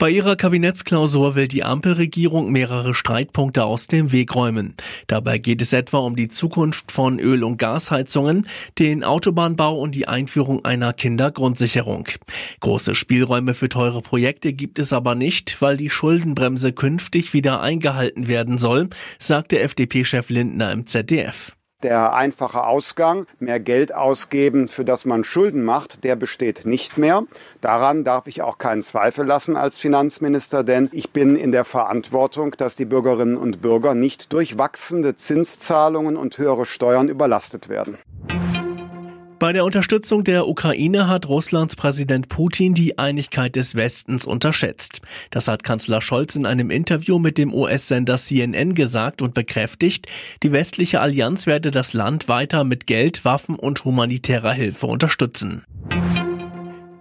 Bei ihrer Kabinettsklausur will die Ampelregierung mehrere Streitpunkte aus dem Weg räumen. Dabei geht es etwa um die Zukunft von Öl- und Gasheizungen, den Autobahnbau und die Einführung einer Kindergrundsicherung. Große Spielräume für teure Projekte gibt es aber nicht, weil die Schuldenbremse künftig wieder eingehalten werden soll, sagte FDP-Chef Lindner im ZDF. Der einfache Ausgang, mehr Geld ausgeben, für das man Schulden macht, der besteht nicht mehr. Daran darf ich auch keinen Zweifel lassen als Finanzminister, denn ich bin in der Verantwortung, dass die Bürgerinnen und Bürger nicht durch wachsende Zinszahlungen und höhere Steuern überlastet werden. Bei der Unterstützung der Ukraine hat Russlands Präsident Putin die Einigkeit des Westens unterschätzt. Das hat Kanzler Scholz in einem Interview mit dem US-Sender CNN gesagt und bekräftigt, die westliche Allianz werde das Land weiter mit Geld, Waffen und humanitärer Hilfe unterstützen.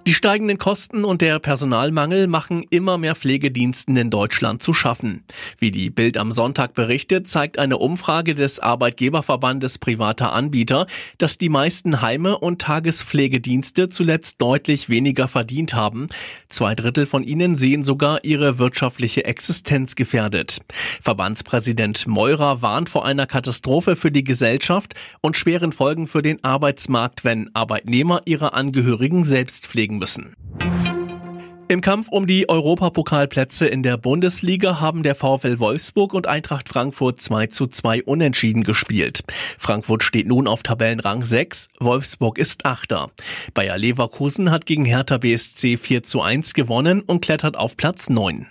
Die steigenden Kosten und der Personalmangel machen immer mehr Pflegediensten in Deutschland zu schaffen. Wie die Bild am Sonntag berichtet, zeigt eine Umfrage des Arbeitgeberverbandes privater Anbieter, dass die meisten Heime und Tagespflegedienste zuletzt deutlich weniger verdient haben. Zwei Drittel von ihnen sehen sogar ihre wirtschaftliche Existenz gefährdet. Verbandspräsident Meurer warnt vor einer Katastrophe für die Gesellschaft und schweren Folgen für den Arbeitsmarkt, wenn Arbeitnehmer ihre Angehörigen selbst pflegen müssen. Im Kampf um die Europapokalplätze in der Bundesliga haben der VfL Wolfsburg und Eintracht Frankfurt 2 zu 2 unentschieden gespielt. Frankfurt steht nun auf Tabellenrang 6, Wolfsburg ist Achter. Bayer Leverkusen hat gegen Hertha BSC 4 zu 1 gewonnen und klettert auf Platz 9.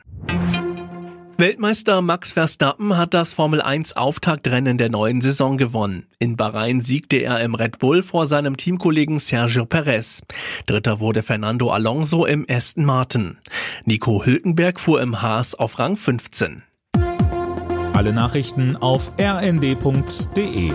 Weltmeister Max Verstappen hat das Formel 1 Auftaktrennen der neuen Saison gewonnen. In Bahrain siegte er im Red Bull vor seinem Teamkollegen Sergio Perez. Dritter wurde Fernando Alonso im Aston Martin. Nico Hülkenberg fuhr im Haas auf Rang 15. Alle Nachrichten auf rnd.de